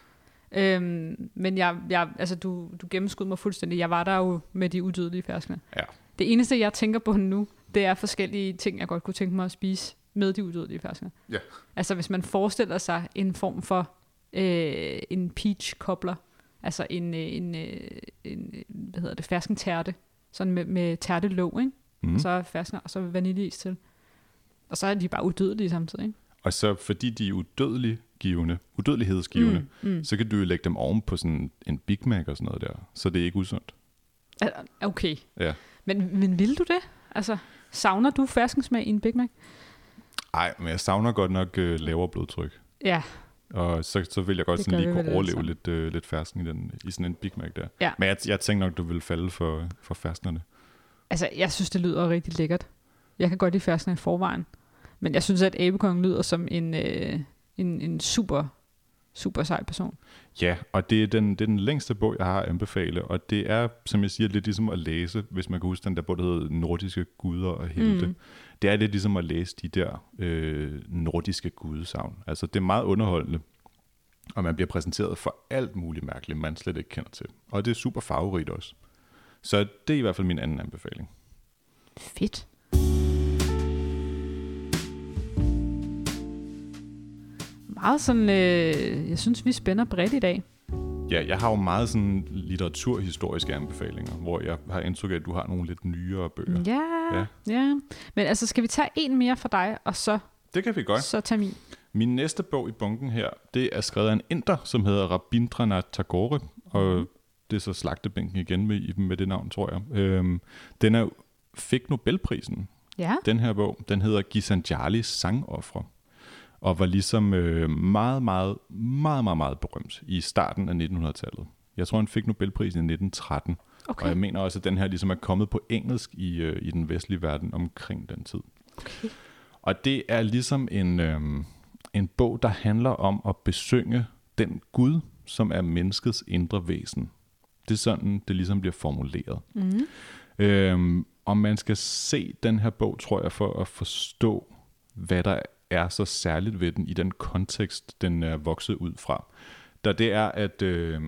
Øhm, men jeg, jeg, altså, du, du gennemskudde mig fuldstændig. Jeg var der jo med de udødelige ferskner. Ja. Det eneste, jeg tænker på nu, det er forskellige ting, jeg godt kunne tænke mig at spise med de udødelige ferskner. Ja. Altså hvis man forestiller sig en form for øh, en peach-kobler, altså en, øh, en, en, øh, hvad hedder det, ferskentærte, sådan med, med tærtelåg, ikke? Mm. Og så er ferskner, og så vaniljeis til. Og så er de bare udødelige samtidig, ikke? Og så fordi de er udødelige givende, udødelighedsgivende, Mm, mm. så kan du jo lægge dem oven på sådan en Big Mac og sådan noget der, så det er ikke usundt. Okay. Ja. Men, men vil du det? Altså, savner du ferskensmag i en Big Mac? Ej, men jeg savner godt nok øh, lavere blodtryk. Ja, Og så, så vil jeg godt Det sådan lige kunne overleve sammen. lidt, øh, lidt fersken i, den, i sådan en Big Mac der. Ja. Men jeg, jeg tænker nok, du vil falde for, for fersknerne. altså jeg synes, det lyder rigtig lækkert. Jeg kan godt lide ferskner i forvejen. Men jeg synes, at Abekongen lyder som en, øh, en, en super, super sej person. Ja, og det er, den, det er den længste bog, jeg har at anbefale, og det er, som jeg siger, lidt ligesom at læse, hvis man kan huske den der bog, der hedder Nordiske Guder og Helte. Mm. Det er lidt ligesom at læse de der øh, nordiske gudesavn. Altså, det er meget underholdende, og man bliver præsenteret for alt muligt mærkeligt, man slet ikke kender til. Og det er super farverigt også. Så det er i hvert fald min anden anbefaling. Fedt. Meget sådan, øh, jeg synes, vi spænder bredt i dag. Ja, jeg har jo meget sådan litteraturhistoriske anbefalinger, hvor jeg har indtryk af, at du har nogle lidt nyere bøger. Ja, Ja. ja. Men altså, skal vi tage en mere for dig, og så, Det kan vi godt. så tage min? Min næste bog i bunken her, det er skrevet af en inder, som hedder Rabindranath Tagore, og det er så slagtebænken igen med, med det navn, tror jeg. Øhm, den er, fik Nobelprisen, Ja. den her bog. Den hedder Gisanjalis sangoffre, og var ligesom øh, meget, meget, meget, meget, meget berømt i starten af 1900-tallet. Jeg tror, han fik Nobelprisen i 1913, Okay. og jeg mener også, at den her ligesom er kommet på engelsk i, øh, i den vestlige verden omkring den tid. okay. Og det er ligesom en, øhm, en bog, der handler om at besynge den Gud, som er menneskets indre væsen. Det er sådan, det ligesom bliver formuleret. Mm. Øhm, og man skal se den her bog, tror jeg, for at forstå, hvad der er så særligt ved den i den kontekst, den er vokset ud fra. Da det er, at øh,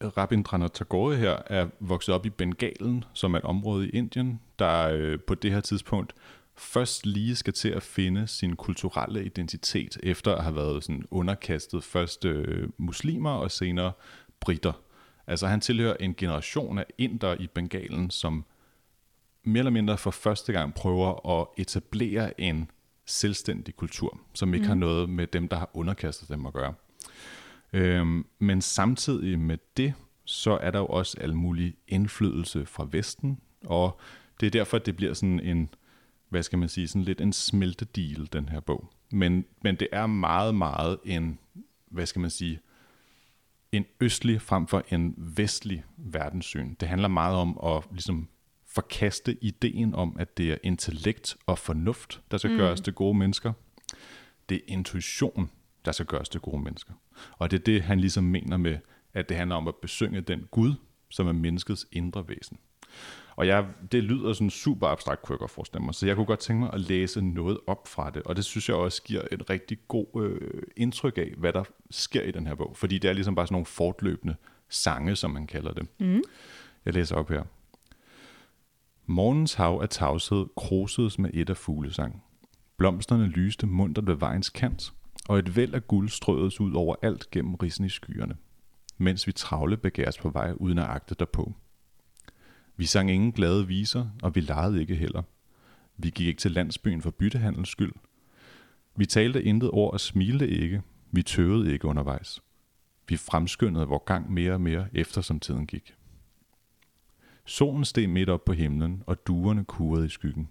Rabindranath Tagore her er vokset op i Bengalen, som er et område i Indien, der øh, på det her tidspunkt først lige skal til at finde sin kulturelle identitet, efter at have været sådan underkastet først øh, muslimer og senere britter. Altså han tilhører en generation af inder i Bengalen, som mere eller mindre for første gang prøver at etablere en selvstændig kultur, som ikke mm. har noget med dem, der har underkastet dem at gøre. Øhm, men samtidig med det, så er der jo også al mulig indflydelse fra Vesten, og det er derfor, at det bliver sådan en, hvad skal man sige, sådan lidt en smeltedeal, den her bog. Men, men det er meget, meget en, hvad skal man sige, en østlig frem for en vestlig verdenssyn. Det handler meget om at ligesom forkaste ideen om, at det er intellekt og fornuft, der skal mm. gøre os til gode mennesker. Det er intuition, der skal gøre os til gode mennesker. Og det er det, han ligesom mener med, at det handler om at besynge den Gud, som er menneskets indre væsen. Og jeg, det lyder sådan super abstrakt, kunne jeg godt forestille mig. Så jeg kunne godt tænke mig at læse noget op fra det. Og det synes jeg også giver et rigtig god øh, indtryk af, hvad der sker i den her bog. Fordi det er ligesom bare sådan nogle fortløbende sange, som man kalder det. Mm. Jeg læser op her. Morgens hav af tavshed krosedes med et af fuglesang. Blomsterne lyste muntert ved vejens kant, og et væld af guld strødes ud over alt gennem risen i skyerne, mens vi travle begæres på vej uden at agte derpå. Vi sang ingen glade viser, og vi legede ikke heller. Vi gik ikke til landsbyen for byttehandels skyld. Vi talte intet ord og smilte ikke. Vi tøvede ikke undervejs. Vi fremskyndede vores gang mere og mere, efter som tiden gik. Solen steg midt op på himlen, og duerne kurede i skyggen.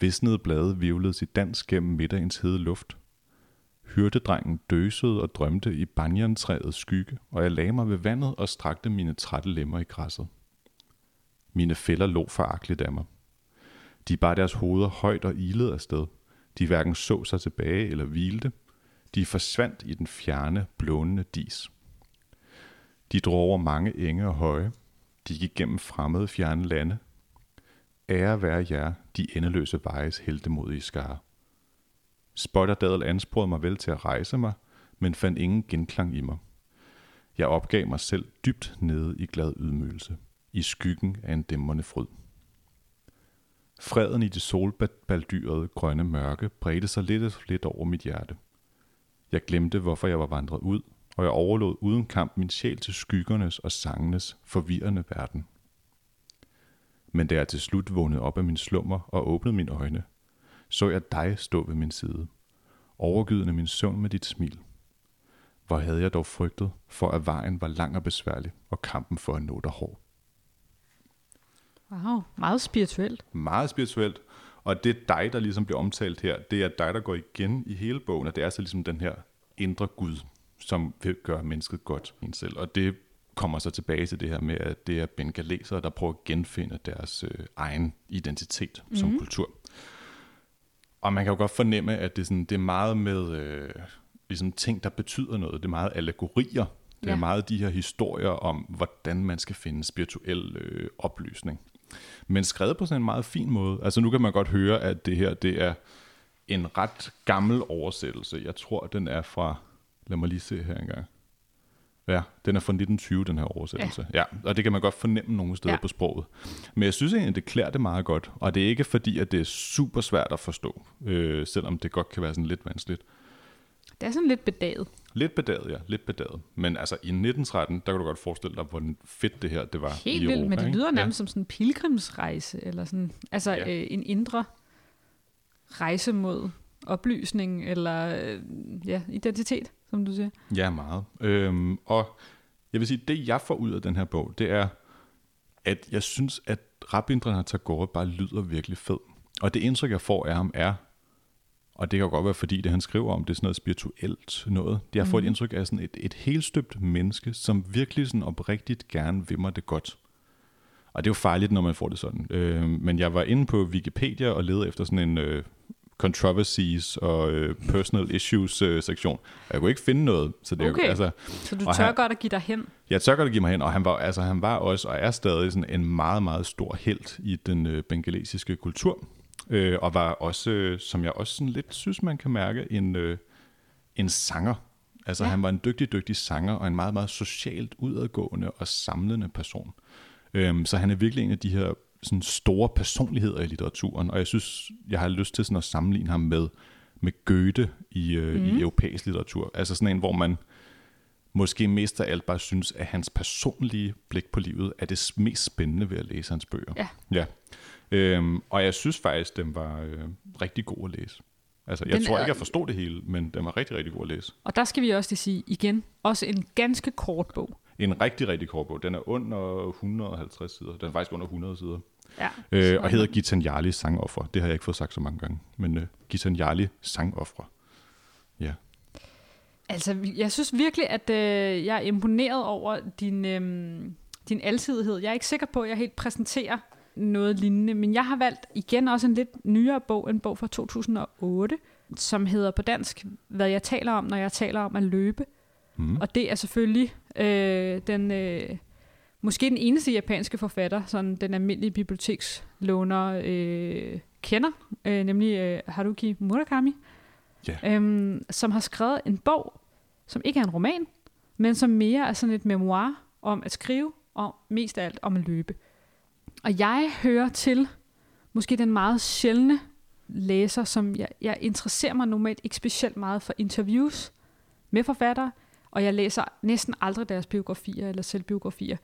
Visnede blade vivlede sit dans gennem middagens hede luft. Hyrdedrengen døsede og drømte i banjantræets skygge, og jeg lagde mig ved vandet og strakte mine trætte lemmer i græsset. Mine fælder lå foragteligt af mig. De bar deres hoveder højt og ilede afsted. De hverken så sig tilbage eller hvilte. De forsvandt i den fjerne, blånende dis. De drog over mange enge og høje. De gik gennem fremmede fjerne lande. Ære være jer, de endeløse vejes heldemodige skare. Spotterdadel ansporede mig vel til at rejse mig, men fandt ingen genklang i mig. Jeg opgav mig selv dybt nede i glad ydmygelse. i skyggen af en dæmmerne fryd. Freden i det solbaldyrede grønne mørke bredte sig lidt og lidt over mit hjerte. Jeg glemte, hvorfor jeg var vandret ud, og jeg overlod uden kamp min sjæl til skyggernes og sangenes forvirrende verden. Men da jeg til slut vågnede op af min slummer og åbnede mine øjne, så jeg dig stå ved min side, overgydende min søvn med dit smil. Hvor havde jeg dog frygtet, for at vejen var lang og besværlig, og kampen for at nå dig hård. Wow, meget spirituelt. Meget spirituelt, og det er dig, der ligesom bliver omtalt her. Det er dig, der går igen i hele bogen, og det er så ligesom den her indre Gud, som vil gøre mennesket godt i en selv. Og det kommer så tilbage til det her med, at det er bengalesere, der prøver at genfinde deres øh, egen identitet mm. som Mhm. kultur. Og man kan jo godt fornemme, at det er, sådan, det er meget med øh, ligesom ting, der betyder noget. Det er meget allegorier. Det er Ja. meget de her historier om, hvordan man skal finde spirituel øh, oplysning. Men skrevet på sådan en meget fin måde. Altså nu kan man godt høre, at det her det er en ret gammel oversættelse. Jeg tror, den er fra... Lad mig lige se her engang. Ja, den er fra 1920, den her oversættelse. Ja, ja og det kan man godt fornemme nogle steder Ja. ja. på sproget. Men jeg synes egentlig, det klæder det meget godt. Og det er ikke fordi, at det er super svært at forstå, øh, selvom det godt kan være sådan lidt vanskeligt. Det er sådan lidt bedaget. Lidt bedaget, ja. Lidt bedaget. Men altså i 1913, der kan du godt forestille dig, hvor fedt det her det var Helt i vildt, Europa. men det ikke? lyder nærmest som sådan en pilgrimsrejse, eller sådan, altså Ja. øh, en indre rejse mod oplysning, eller øh, ja, identitet, som du siger. Ja, meget. Øhm, og jeg vil sige, det jeg får ud af den her bog, det er, at jeg synes, at Rabindranath Tagore bare lyder virkelig fed. Og det indtryk, jeg får af ham, er, og det kan jo godt være, fordi det han skriver om, det er sådan noget spirituelt noget. Jeg får mm. et indtryk af sådan et, et helt støbt menneske, som virkelig sådan oprigtigt gerne vil mig det godt. Og det er jo farligt, når man får det sådan. Øh, men jeg var inde på Wikipedia og ledede efter sådan en øh, controversies og øh, personal issues øh, sektion. Jeg kunne ikke finde noget. Så det Okay. altså, Så du tør han- godt at give dig hen. jeg tør godt at give mig hen, og han var, altså, han var også og er stadig sådan en meget, meget stor held i den øh, bengalesiske kultur. Øh, og var også, øh, som jeg også sådan lidt synes, man kan mærke, en, øh, en sanger. Altså ja. han var en dygtig, dygtig sanger, og en meget, meget socialt udadgående og samlende person. Øhm, så han er virkelig en af de her sådan store personligheder i litteraturen, og jeg synes, jeg har lyst til sådan at sammenligne ham med, med Goethe i, øh, mm. i europæisk litteratur. Altså sådan en, hvor man måske mest af alt bare synes, at hans personlige blik på livet er det mest spændende ved at læse hans bøger. Ja. ja. Øhm, og jeg synes faktisk, den var øh, rigtig god at læse. Altså, jeg Den tror er- ikke, jeg forstod det hele, men den var rigtig, rigtig god at læse. Og der skal vi også lige sige igen, også en ganske kort bog. En rigtig, rigtig kort bog. Den er under 150 sider. Den er faktisk under 100 sider. Ja. Øh, og hedder Gitanjali Sangoffre. Det har jeg ikke fået sagt så mange gange. Men øh, Gitanjali Sangoffre. Ja. Altså, jeg synes virkelig, at øh, jeg er imponeret over din, øh, din alsidighed. Jeg er ikke sikker på, at jeg helt præsenterer noget lignende, men jeg har valgt igen også en lidt nyere bog, en bog fra 2008, som hedder på dansk, hvad jeg taler om, når jeg taler om at løbe. Mm. Og det er selvfølgelig øh, den, øh, måske den eneste japanske forfatter, sådan den almindelige bibliotekslåner øh, kender, øh, nemlig øh, Haruki Murakami, Ja. øhm, som har skrevet en bog, som ikke er en roman, men som mere er sådan et memoir om at skrive, og mest af alt om at løbe. Og jeg hører til måske den meget sjældne læser, som jeg, jeg interesserer mig normalt ikke specielt meget for interviews med forfattere, og jeg læser næsten aldrig deres biografier eller selvbiografier.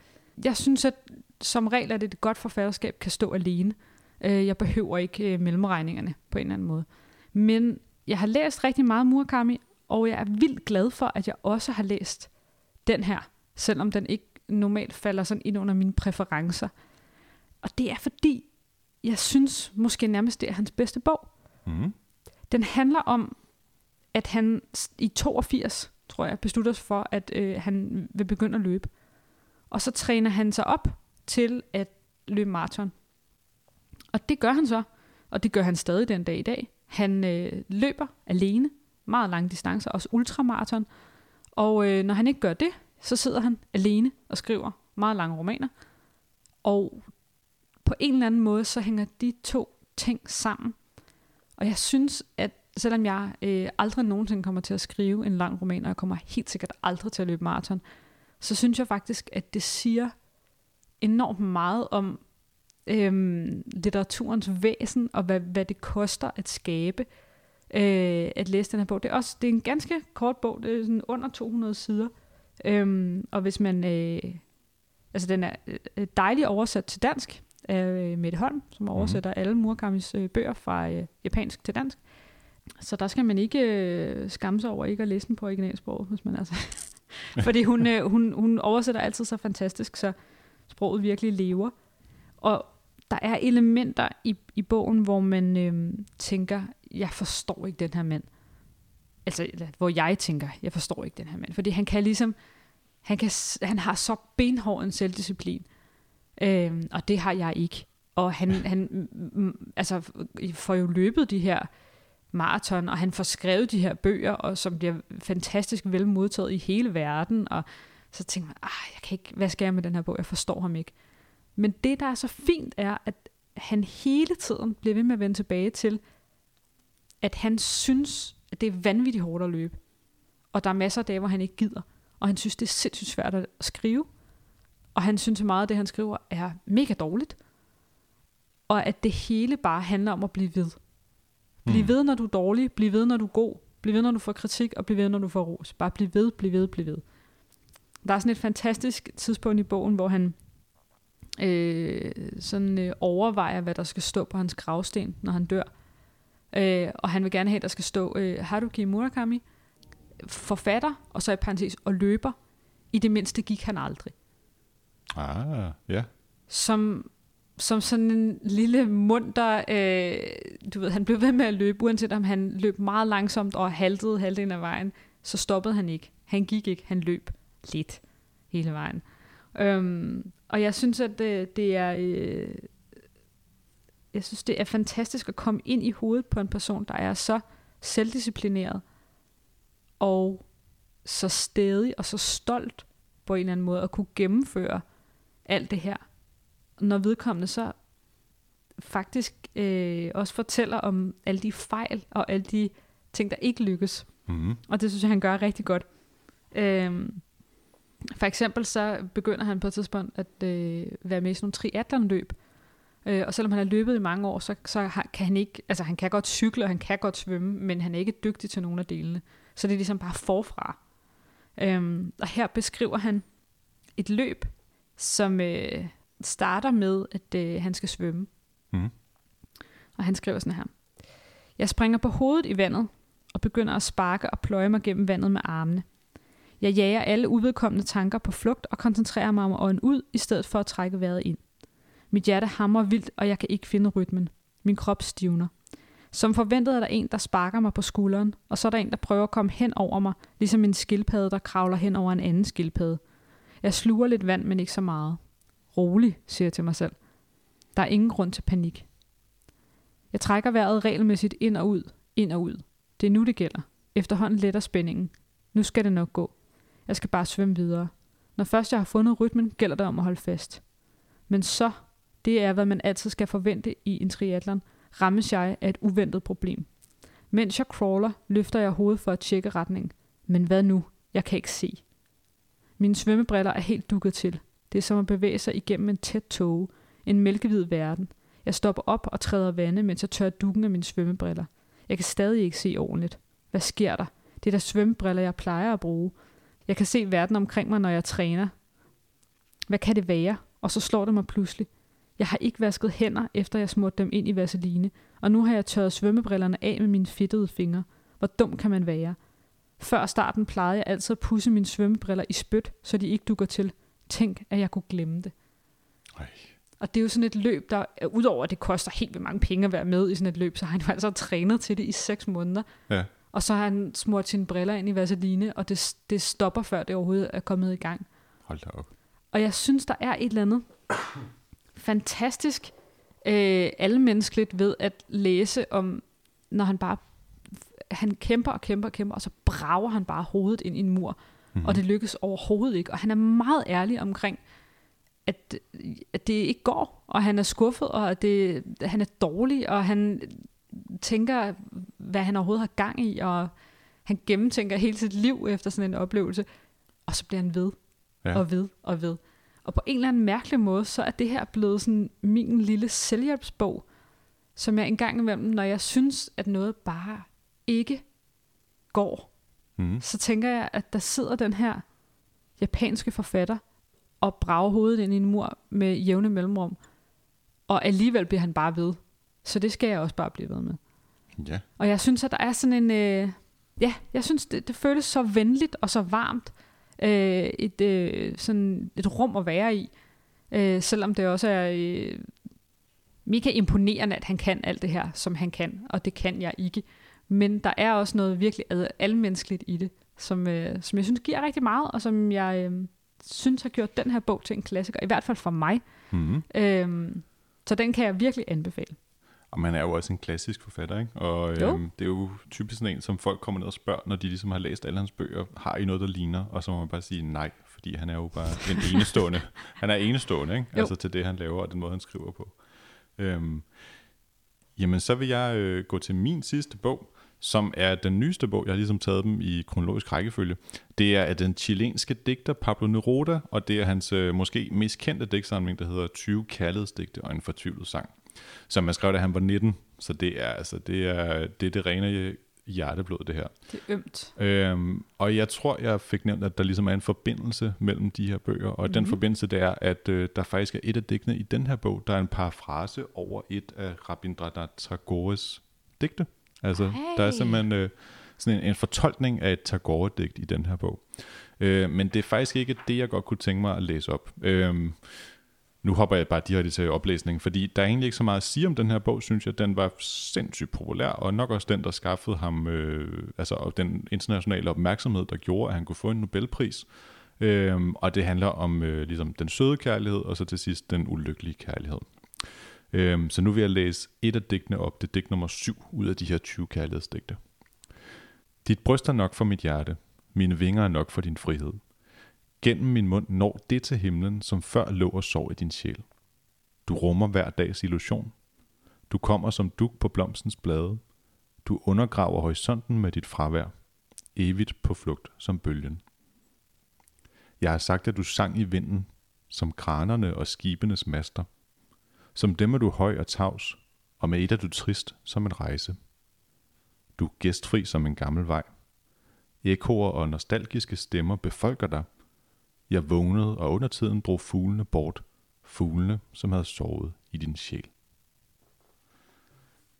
Jeg synes, at som regel er det et godt forfatterskab kan stå alene. Øh, Jeg behøver ikke øh, mellemregningerne på en eller anden måde. Men jeg har læst rigtig meget Murakami, og jeg er vildt glad for, at jeg også har læst den her, selvom den ikke normalt falder sådan ind under mine præferencer. Og det er fordi, jeg synes måske nærmest, det er hans bedste bog. Mm. Den handler om, at han i 82, tror jeg, beslutter sig for, at øh, han vil begynde at løbe. Og så træner han sig op til at løbe maraton. Og det gør han så, og det gør han stadig den dag i dag. Han øh, løber alene, meget lange distancer, også ultramaraton. Og øh, når han ikke gør det, så sidder han alene og skriver meget lange romaner. Og på en eller anden måde, så hænger de to ting sammen. Og jeg synes, at selvom jeg øh, aldrig nogensinde kommer til at skrive en lang roman, og jeg kommer helt sikkert aldrig til at løbe maraton, så synes jeg faktisk, at det siger enormt meget om øhm, litteraturens væsen, og hvad, hvad det koster at skabe, øh, at læse den her bog. Det er, også, det er en ganske kort bog, det er sådan under 200 sider, øhm, og hvis man, øh, altså den er øh, dejligt oversat til dansk, af øh, Mette Holm, som oversætter mm. alle Murakamis øh, bøger fra øh, japansk til dansk. Så der skal man ikke øh, skamme sig over ikke at læse den på originalsproget, hvis man altså... (laughs) Fordi hun, øh, hun, hun oversætter altid så fantastisk, så sproget virkelig lever. Og der er elementer i, i bogen, hvor man øh, tænker, jeg forstår ikke den her mand. Altså, hvor jeg tænker, jeg forstår ikke den her mand. Fordi han kan ligesom, han, kan, han har så benhård en selvdisciplin. Øh, og det har jeg ikke. Og han, han altså, får jo løbet de her maraton, og han får skrevet de her bøger, og som bliver fantastisk vel modtaget i hele verden, og så tænker man, ah, jeg kan ikke, hvad skal jeg med den her bog? Jeg forstår ham ikke. Men det, der er så fint, er, at han hele tiden bliver ved med at vende tilbage til, at han synes, at det er vanvittigt hårdt at løbe. Og der er masser af dage, hvor han ikke gider. Og han synes, det er sindssygt svært at skrive. Og han synes, at meget af det, han skriver, er mega dårligt. Og at det hele bare handler om at blive ved. Bliv mm. ved, når du er dårlig. Bliv ved, når du er god. Bliv ved, når du får kritik. Og bliv ved, når du får ros. Bare bliv ved, bliv ved, bliv ved. Der er sådan et fantastisk tidspunkt i bogen, hvor han øh, sådan øh, overvejer, hvad der skal stå på hans gravsten, når han dør. Øh, og han vil gerne have, at der skal stå øh, Haruki Murakami, forfatter, og så i parentes, og løber. I det mindste gik han aldrig. Ah, ja. Som, som sådan en lille munter, øh, du ved, han blev ved med at løbe, uanset om han løb meget langsomt og haltede halvdelen af vejen, så stoppede han ikke. Han gik ikke, han løb lidt hele vejen. Øhm, og jeg synes, at det, det er... Øh, jeg synes, det er fantastisk at komme ind i hovedet på en person, der er så selvdisciplineret og så stedig og så stolt på en eller anden måde at kunne gennemføre alt det her. Når vedkommende så faktisk øh, også fortæller om alle de fejl og alle de ting, der ikke lykkes. Mm-hmm. Og det synes jeg, han gør rigtig godt. Øh, for eksempel så begynder han på et tidspunkt at øh, være med i sådan nogle triathlonløb. Øh, og selvom han har løbet i mange år, så, så kan han ikke, altså han kan godt cykle, og han kan godt svømme, men han er ikke dygtig til nogle af delene. Så det er ligesom bare forfra. Øhm, og her beskriver han et løb, som øh, starter med, at øh, han skal svømme. Mm. Og han skriver sådan her. Jeg springer på hovedet i vandet, og begynder at sparke og pløje mig gennem vandet med armene. Jeg jager alle uvedkommende tanker på flugt og koncentrerer mig om at ånde ud, i stedet for at trække vejret ind. Mit hjerte hamrer vildt, og jeg kan ikke finde rytmen. Min krop stivner. Som forventet er der en, der sparker mig på skulderen, og så er der en, der prøver at komme hen over mig, ligesom en skildpadde, der kravler hen over en anden skildpadde. Jeg sluger lidt vand, men ikke så meget. Rolig, siger jeg til mig selv. Der er ingen grund til panik. Jeg trækker vejret regelmæssigt ind og ud, ind og ud. Det er nu, det gælder. Efterhånden letter spændingen. Nu skal det nok gå. Jeg skal bare svømme videre. Når først jeg har fundet rytmen, gælder det om at holde fast. Men så, det er, hvad man altid skal forvente i en triathlon, rammes jeg af et uventet problem. Mens jeg crawler, løfter jeg hovedet for at tjekke retningen. Men hvad nu? Jeg kan ikke se. Mine svømmebriller er helt dukket til. Det er som at bevæge sig igennem en tæt tåge, en mælkehvid verden. Jeg stopper op og træder vande, mens jeg tør dukken af mine svømmebriller. Jeg kan stadig ikke se ordentligt. Hvad sker der? Det er der svømmebriller, jeg plejer at bruge. Jeg kan se verden omkring mig, når jeg træner. Hvad kan det være? Og så slår det mig pludselig. Jeg har ikke vasket hænder, efter jeg smurte dem ind i vaseline, og nu har jeg tørret svømmebrillerne af med mine fedtede fingre. Hvor dum kan man være? Før starten plejede jeg altid at pusse mine svømmebriller i spyt, så de ikke dukker til. Tænk, at jeg kunne glemme det. Ej. Og det er jo sådan et løb, der, udover at det koster helt vildt mange penge at være med i sådan et løb, så har han jo altså trænet til det i seks måneder. Ja. Og så har han smurt sine briller ind i vaseline, og det, det stopper, før det overhovedet er kommet i gang. Hold da op. Og jeg synes, der er et eller andet fantastisk øh, almenneskeligt ved at læse om, når han bare han kæmper og kæmper og kæmper, og så brager han bare hovedet ind i en mur, mm-hmm. og det lykkes overhovedet ikke. Og han er meget ærlig omkring, at, at det ikke går, og han er skuffet, og at det, han er dårlig, og han tænker, hvad han overhovedet har gang i, og han gennemtænker hele sit liv efter sådan en oplevelse, og så bliver han ved, ja. og ved, og ved. Og på en eller anden mærkelig måde, så er det her blevet sådan min lille selvhjælpsbog, som jeg engang imellem, når jeg synes, at noget bare ikke går, Mm. så tænker jeg, at der sidder den her japanske forfatter og brager hovedet ind i en mur med jævne mellemrum, og alligevel bliver han bare ved. Så det skal jeg også bare blive ved med. Ja. Og jeg synes, at der er sådan en... Øh, ja, jeg synes, det, det føles så venligt og så varmt. Øh, et, øh, sådan et rum at være i. Øh, selvom det også er øh, mega imponerende, at han kan alt det her, som han kan. Og det kan jeg ikke. Men der er også noget virkelig ad- almenneskeligt i det, som, øh, som jeg synes giver rigtig meget, og som jeg øh, synes har gjort den her bog til en klassiker. I hvert fald for mig. Mm. Øh, så den kan jeg virkelig anbefale. Og man er jo også en klassisk forfatter, ikke? Og Jo. øhm, det er jo typisk sådan en, som folk kommer ned og spørger, når de ligesom har læst alle hans bøger, har I noget, der ligner? Og så må man bare sige nej, fordi han er jo bare en (laughs) enestående. han er enestående, ikke? Jo. Altså til det, han laver, og den måde, han skriver på. Øhm, jamen, så vil jeg øh, gå til min sidste bog, som er den nyeste bog. Jeg har ligesom taget dem i kronologisk rækkefølge. Det er af den chilenske digter Pablo Neruda, og det er hans øh, måske mest kendte digtsamling, der hedder 20 kærlighedsdigte og en fortvivlet sang. Som man skrev, da han var 19, så det er altså det er det, er det rene hjerteblod, det her. Det er ømt. Øhm, og jeg tror, jeg fik nævnt, at der ligesom er en forbindelse mellem de her bøger, og mm-hmm. den forbindelse, det er, at øh, der faktisk er et af digtene i den her bog, der er en parafrase over et af Rabindranath Tagores digte. Altså, Hey. der er simpelthen øh, sådan en, en fortolkning af et Tagore-digt i den her bog. Øh, men det er faktisk ikke det, jeg godt kunne tænke mig at læse op. Øh, nu hopper jeg bare direkte til oplæsningen, fordi der er egentlig ikke så meget at sige om den her bog, synes jeg. Den var sindssygt populær, og nok også den, der skaffede ham øh, altså den internationale opmærksomhed, der gjorde, at han kunne få en Nobelpris. Øhm, og det handler om øh, ligesom den søde kærlighed, og så til sidst den ulykkelige kærlighed. Øhm, så nu vil jeg læse et af digtene op. Det er digt nummer 7 ud af de her 20 kærlighedsdigte. Dit bryst er nok for mit hjerte. Mine vinger er nok for din frihed. Gennem min mund når det til himlen, som før lå og sov i din sjæl. Du rummer hver dags illusion. Du kommer som duk på blomstens blade. Du undergraver horisonten med dit fravær. Evigt på flugt som bølgen. Jeg har sagt, at du sang i vinden, som kranerne og skibenes master. Som dem er du høj og tavs, og med et er du trist som en rejse. Du er gæstfri som en gammel vej. Ekoer og nostalgiske stemmer befolker dig. Jeg vågnede, og under tiden drog fuglene bort. Fuglene, som havde sovet i din sjæl.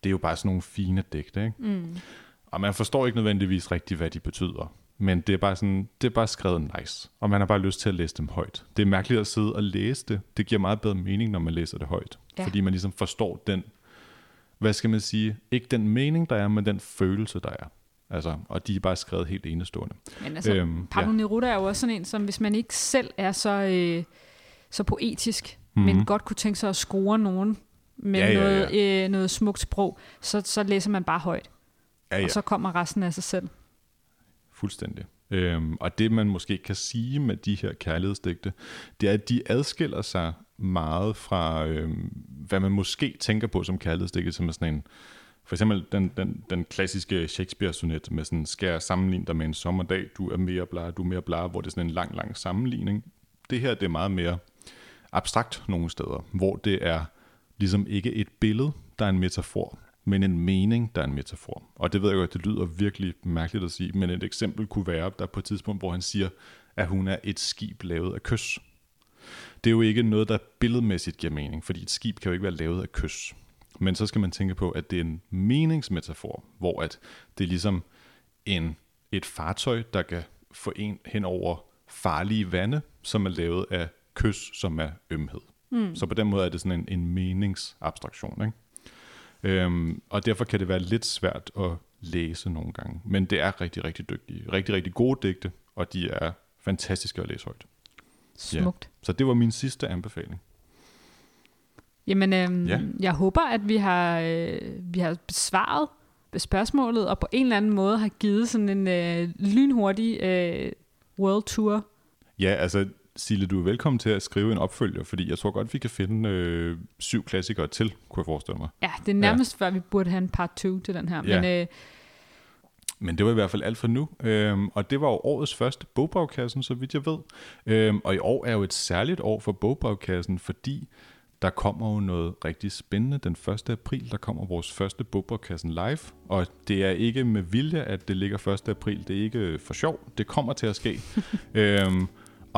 Det er jo bare sådan nogle fine digte, ikke? Mm. Og man forstår ikke nødvendigvis rigtigt, hvad de betyder. Men det er bare sådan, det er bare skrevet nice. Og man har bare lyst til at læse dem højt. Det er mærkeligt at sidde og læse det. Det giver meget bedre mening, når man læser det højt. Ja. Fordi man ligesom forstår den, hvad skal man sige, ikke den mening, der er, men den følelse, der er. Altså, og de er bare skrevet helt enestående. Men altså, øhm, Pablo ja. Neruda er jo også sådan en, som hvis man ikke selv er så, øh, så poetisk, Mhm. mm-hmm. men godt kunne tænke sig at score nogen med Ja, ja, noget, Øh, noget smukt sprog, så, så læser man bare højt. Ja, ja. Og så kommer resten af sig selv. Fuldstændig. Øhm, og det man måske kan sige med de her kærlighedsdigte, det er, at de adskiller sig meget fra, øhm, hvad man måske tænker på som kærlighedsdigte, som er sådan en, for eksempel den, den, den klassiske Shakespeare-sonet med sådan, skal jeg sammenligne dig med en sommerdag, du er mere bla, du er mere bla, hvor det er sådan en lang, lang sammenligning. Det her, det er meget mere abstrakt nogle steder, hvor det er ligesom ikke et billede, der er en metafor, men en mening, der er en metafor. Og det ved jeg godt, det lyder virkelig mærkeligt at sige, men et eksempel kunne være, der på et tidspunkt, hvor han siger, at hun er et skib lavet af kys. Det er jo ikke noget, der billedmæssigt giver mening, fordi et skib kan jo ikke være lavet af kys. Men så skal man tænke på, at det er en meningsmetafor, hvor at det er ligesom en, et fartøj, der kan få en hen over farlige vande, som er lavet af kys, som er ømhed. Mm. Så på den måde er det sådan en, en meningsabstraktion. Ikke? Øhm, og derfor kan det være lidt svært at læse nogle gange. Men det er rigtig, rigtig dygtige. Rigtig, rigtig gode digte, og de er fantastiske at læse højt. Smukt. Så det var min sidste anbefaling. Jamen, øhm, Ja. ja. jeg håber, at vi har, øh, vi har besvaret spørgsmålet, og på en eller anden måde har givet sådan en øh, lynhurtig øh, world tour. Ja, altså Sille, du er velkommen til at skrive en opfølger, fordi jeg tror godt, vi kan finde øh, syv klassikere til, kunne jeg forestille mig. Ja, det er nærmest ja. før, vi burde have en part 2 til den her. Ja. Men øh, Men det var i hvert fald alt for nu. Øhm, og det var jo årets første bogbrevkassen, så vidt jeg ved. Øhm, og i år er jo et særligt år for bogbrevkassen, fordi der kommer jo noget rigtig spændende. Den 1. april, der kommer vores første bogbrevkassen live. Og det er ikke med vilje, at det ligger 1. april. Det er ikke for sjov. Det kommer til at ske. (laughs) øhm,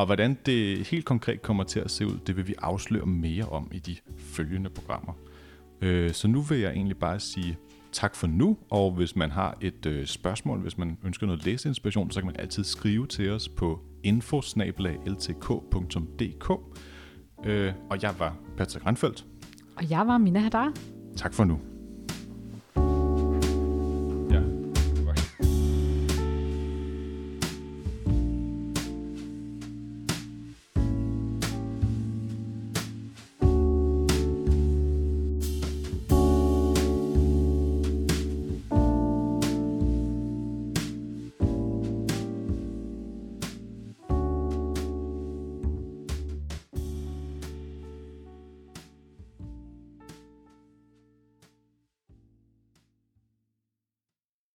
og hvordan det helt konkret kommer til at se ud, det vil vi afsløre mere om i de følgende programmer. Øh, så nu vil jeg egentlig bare sige tak for nu, og hvis man har et øh, spørgsmål, hvis man ønsker noget læseinspiration, så kan man altid skrive til os på info.ltk.dk. Øh, og jeg var Patrick Randfeldt. Og jeg var Mina Hadar. Tak for nu.